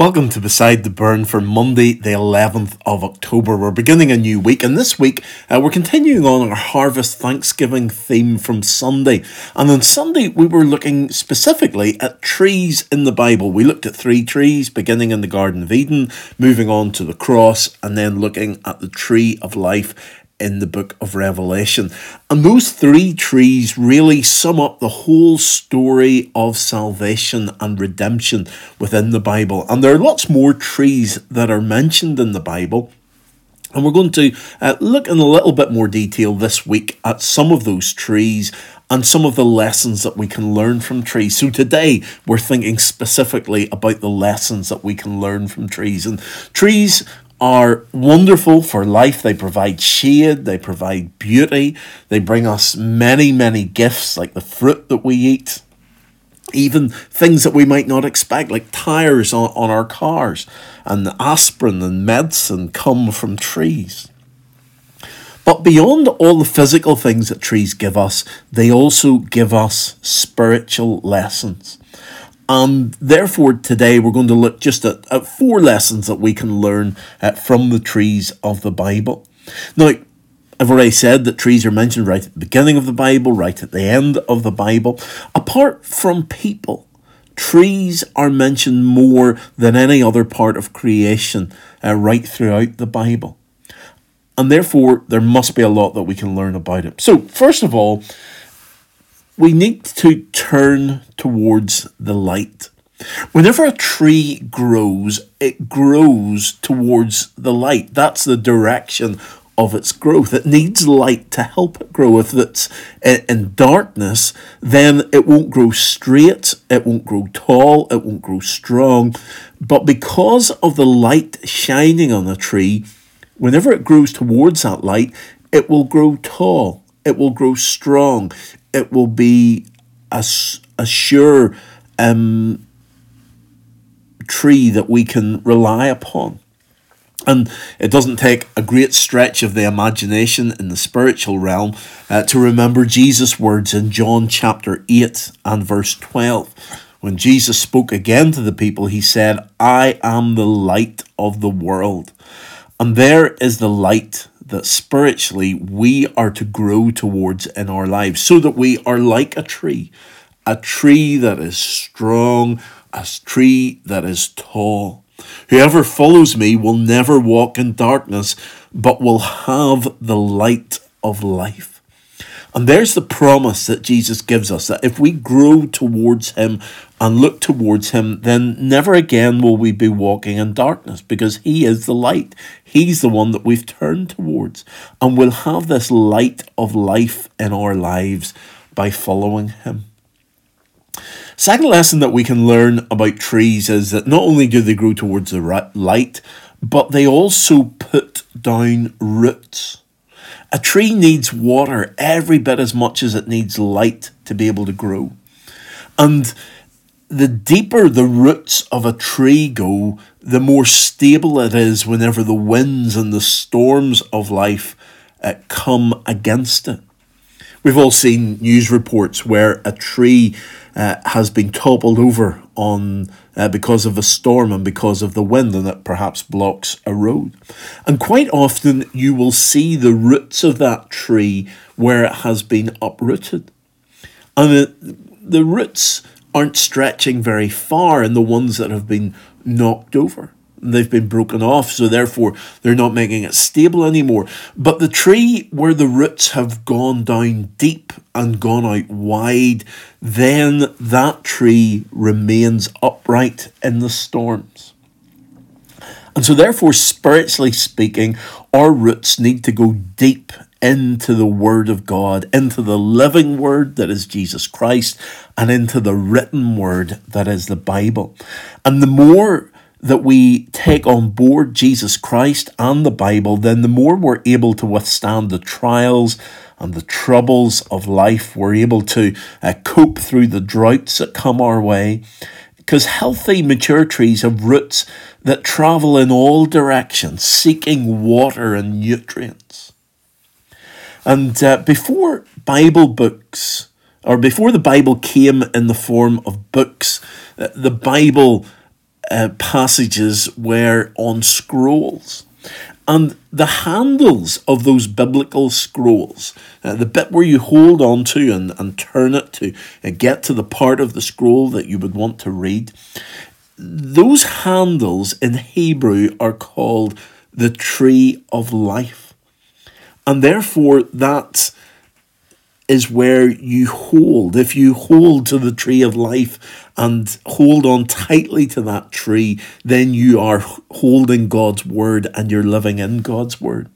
Welcome to Beside the Burn for Monday, the 11th of October. We're beginning a new week, and this week uh, we're continuing on our Harvest Thanksgiving theme from Sunday. And on Sunday, we were looking specifically at trees in the Bible. We looked at three trees, beginning in the Garden of Eden, moving on to the cross, and then looking at the tree of life in the book of Revelation. And those three trees really sum up the whole story of salvation and redemption within the Bible. And there are lots more trees that are mentioned in the Bible. And we're going to uh, look in a little bit more detail this week at some of those trees and some of the lessons that we can learn from trees. So today we're thinking specifically about the lessons that we can learn from trees. And trees are wonderful for life. They provide shade, they provide beauty, they bring us many, many gifts like the fruit that we eat, even things that we might not expect, like tires on, on our cars, and aspirin and medicine come from trees. But beyond all the physical things that trees give us, they also give us spiritual lessons. And therefore, today we're going to look just at, at four lessons that we can learn uh, from the trees of the Bible. Now, I've already said that trees are mentioned right at the beginning of the Bible, right at the end of the Bible. Apart from people, trees are mentioned more than any other part of creation uh, right throughout the Bible. And therefore, there must be a lot that we can learn about it. So, first of all, we need to turn towards the light. Whenever a tree grows, it grows towards the light. That's the direction of its growth. It needs light to help it grow. If it's in darkness, then it won't grow straight, it won't grow tall, it won't grow strong. But because of the light shining on the tree, whenever it grows towards that light, it will grow tall, it will grow strong, it will be a, a sure um, tree that we can rely upon. And it doesn't take a great stretch of the imagination in the spiritual realm uh, to remember Jesus' words in John chapter 8 and verse 12. When Jesus spoke again to the people, he said, I am the light of the world. And there is the light that spiritually we are to grow towards in our lives so that we are like a tree, a tree that is strong, a tree that is tall. Whoever follows me will never walk in darkness, but will have the light of life. And there's the promise that Jesus gives us that if we grow towards Him and look towards Him, then never again will we be walking in darkness because He is the light. He's the one that we've turned towards. And we'll have this light of life in our lives by following Him. Second lesson that we can learn about trees is that not only do they grow towards the light, but they also put down roots. A tree needs water every bit as much as it needs light to be able to grow. And the deeper the roots of a tree go, the more stable it is whenever the winds and the storms of life uh, come against it. We've all seen news reports where a tree uh, has been toppled over on uh, because of a storm and because of the wind, and it perhaps blocks a road. And quite often, you will see the roots of that tree where it has been uprooted, and it, the roots aren't stretching very far in the ones that have been knocked over they've been broken off, so therefore they're not making it stable anymore. But the tree where the roots have gone down deep and gone out wide, then that tree remains upright in the storms. And so, therefore, spiritually speaking, our roots need to go deep into the Word of God, into the living Word that is Jesus Christ, and into the written Word that is the Bible. And the more that we take on board Jesus Christ and the Bible, then the more we're able to withstand the trials and the troubles of life. We're able to uh, cope through the droughts that come our way. Because healthy, mature trees have roots that travel in all directions, seeking water and nutrients. And uh, before Bible books, or before the Bible came in the form of books, uh, the Bible uh, passages were on scrolls. And the handles of those biblical scrolls, uh, the bit where you hold on to and, and turn it to uh, get to the part of the scroll that you would want to read, those handles in Hebrew are called the tree of life. And therefore, that is where you hold. If you hold to the tree of life and hold on tightly to that tree, then you are holding God's word and you're living in God's word.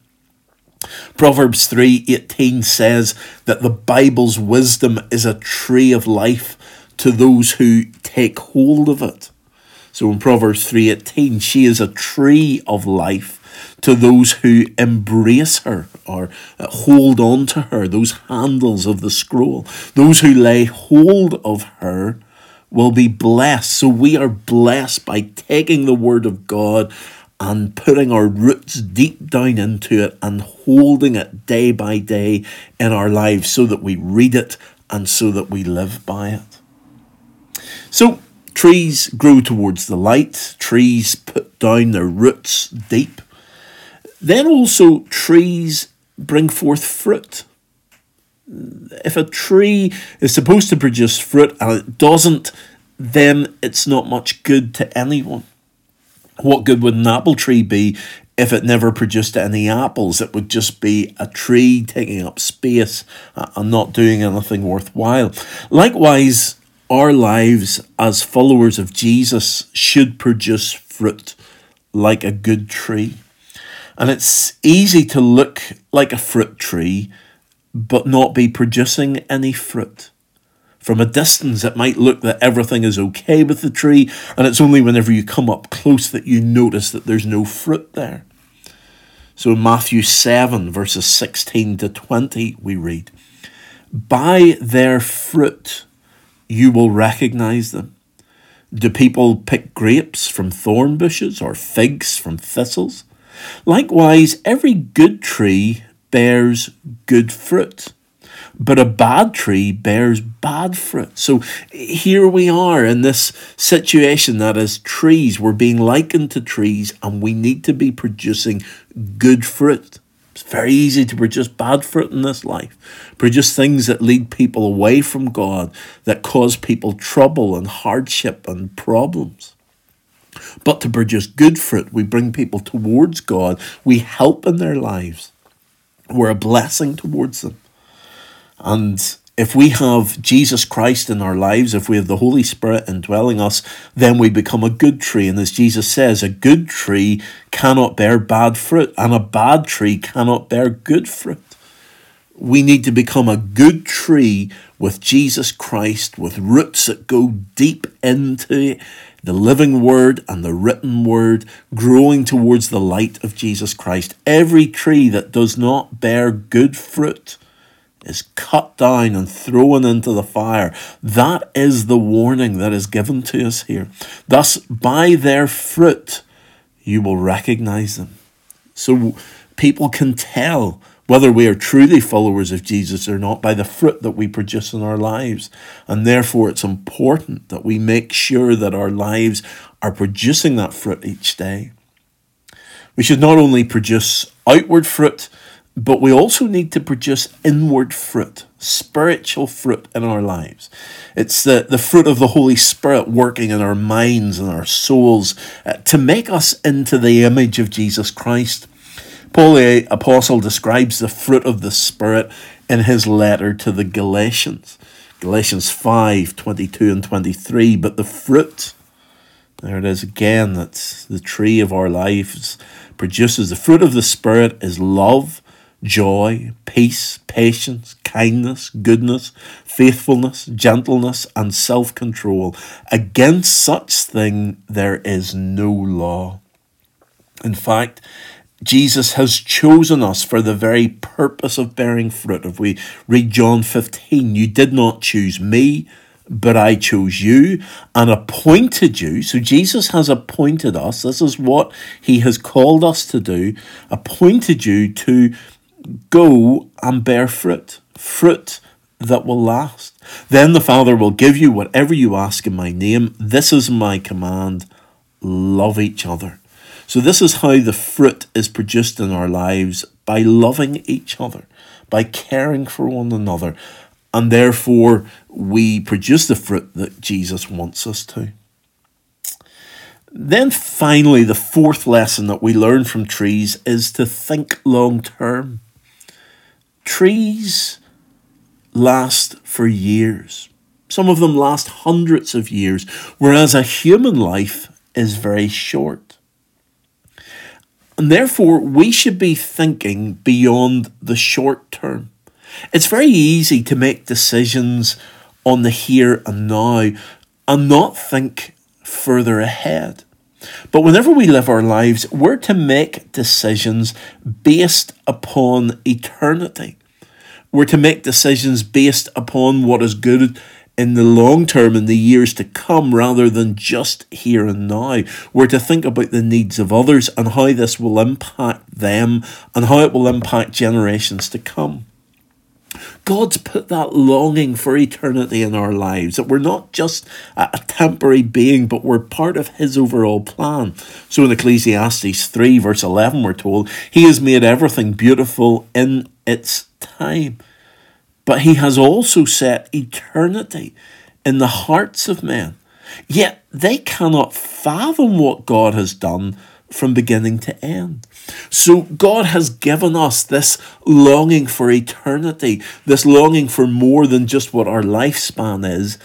Proverbs 3:18 says that the Bible's wisdom is a tree of life to those who take hold of it. So in Proverbs 3:18 she is a tree of life to those who embrace her or uh, hold on to her, those handles of the scroll. Those who lay hold of her will be blessed. So we are blessed by taking the word of God and putting our roots deep down into it and holding it day by day in our lives so that we read it and so that we live by it. So, trees grow towards the light, trees put down their roots deep. Then also, trees bring forth fruit. If a tree is supposed to produce fruit and it doesn't, then it's not much good to anyone. What good would an apple tree be if it never produced any apples? It would just be a tree taking up space and not doing anything worthwhile. Likewise, our lives as followers of Jesus should produce fruit like a good tree. And it's easy to look like a fruit tree, but not be producing any fruit. From a distance, it might look that everything is okay with the tree, and it's only whenever you come up close that you notice that there's no fruit there. So in Matthew 7, verses 16 to 20, we read, By their fruit you will recognize them. Do people pick grapes from thorn bushes or figs from thistles? Likewise, every good tree bears good fruit, but a bad tree bears bad fruit. So here we are in this situation that as trees, we're being likened to trees and we need to be producing good fruit. It's very easy to produce bad fruit in this life, produce things that lead people away from God, that cause people trouble and hardship and problems. But to produce good fruit, we bring people towards God. We help in their lives. We're a blessing towards them. And if we have Jesus Christ in our lives, if we have the Holy Spirit indwelling us, then we become a good tree. And as Jesus says, a good tree cannot bear bad fruit, and a bad tree cannot bear good fruit. We need to become a good tree with Jesus Christ, with roots that go deep into the living word and the written word, growing towards the light of Jesus Christ. Every tree that does not bear good fruit is cut down and thrown into the fire. That is the warning that is given to us here. Thus, by their fruit, you will recognize them. So people can tell whether we are truly followers of Jesus or not by the fruit that we produce in our lives. And therefore, it's important that we make sure that our lives are producing that fruit each day. We should not only produce outward fruit, but we also need to produce inward fruit, spiritual fruit in our lives. It's the, the fruit of the Holy Spirit working in our minds and our souls uh, to make us into the image of Jesus Christ. Paul the Apostle describes the fruit of the Spirit in his letter to the Galatians. Galatians 5 22 and 23. But the fruit, there it is again, that's the tree of our lives, produces the fruit of the Spirit is love, joy, peace, patience, kindness, goodness, faithfulness, gentleness, and self control. Against such thing there is no law. In fact, Jesus has chosen us for the very purpose of bearing fruit. If we read John 15, you did not choose me, but I chose you and appointed you. So Jesus has appointed us. This is what he has called us to do. Appointed you to go and bear fruit, fruit that will last. Then the Father will give you whatever you ask in my name. This is my command love each other. So, this is how the fruit is produced in our lives by loving each other, by caring for one another, and therefore we produce the fruit that Jesus wants us to. Then, finally, the fourth lesson that we learn from trees is to think long term. Trees last for years. Some of them last hundreds of years, whereas a human life is very short. And therefore, we should be thinking beyond the short term. It's very easy to make decisions on the here and now and not think further ahead. But whenever we live our lives, we're to make decisions based upon eternity. We're to make decisions based upon what is good in the long term, in the years to come, rather than just here and now. We're to think about the needs of others and how this will impact them and how it will impact generations to come. God's put that longing for eternity in our lives, that we're not just a temporary being, but we're part of His overall plan. So in Ecclesiastes 3, verse 11, we're told, He has made everything beautiful in its time. But He has also set eternity in the hearts of men. Yet they cannot fathom what God has done from beginning to end. So God has given us this longing for eternity, this longing for more than just what our lifespan is.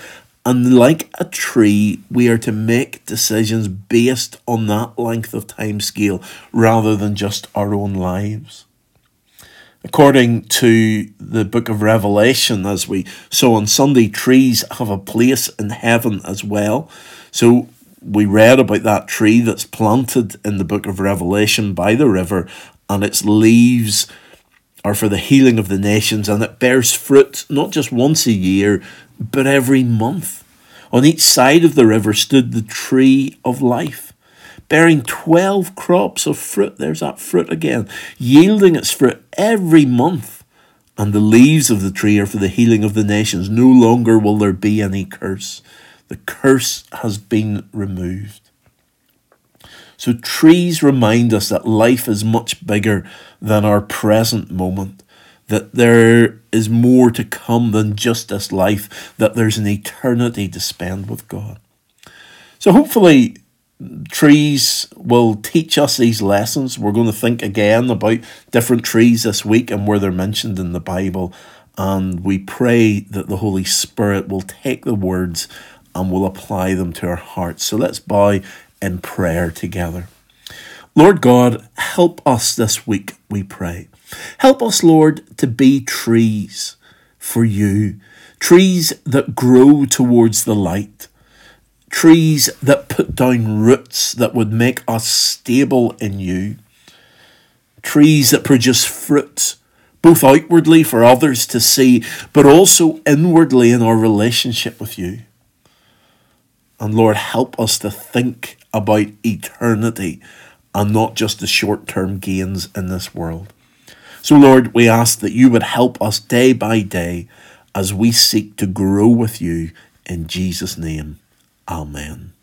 And like a tree, we are to make decisions based on that length of time scale rather than just our own lives. According to the book of Revelation, as we saw on Sunday, trees have a place in heaven as well. So we read about that tree that's planted in the book of Revelation by the river, and its leaves are for the healing of the nations, and it bears fruit not just once a year, but every month. On each side of the river stood the tree of life, bearing 12 crops of fruit. There's that fruit again, yielding its fruit every month. And the leaves of the tree are for the healing of the nations. No longer will there be any curse. The curse has been removed. So, trees remind us that life is much bigger than our present moment, that there is more to come than just this life, that there's an eternity to spend with God. So, hopefully, trees will teach us these lessons. We're going to think again about different trees this week and where they're mentioned in the Bible. And we pray that the Holy Spirit will take the words and we'll apply them to our hearts. So let's bow in prayer together. Lord God, help us this week, we pray. Help us, Lord, to be trees for you, trees that grow towards the light, trees that put down roots that would make us stable in you, trees that produce fruit, both outwardly for others to see, but also inwardly in our relationship with you. And Lord, help us to think about eternity and not just the short term gains in this world. So, Lord, we ask that you would help us day by day as we seek to grow with you in Jesus' name. Amen.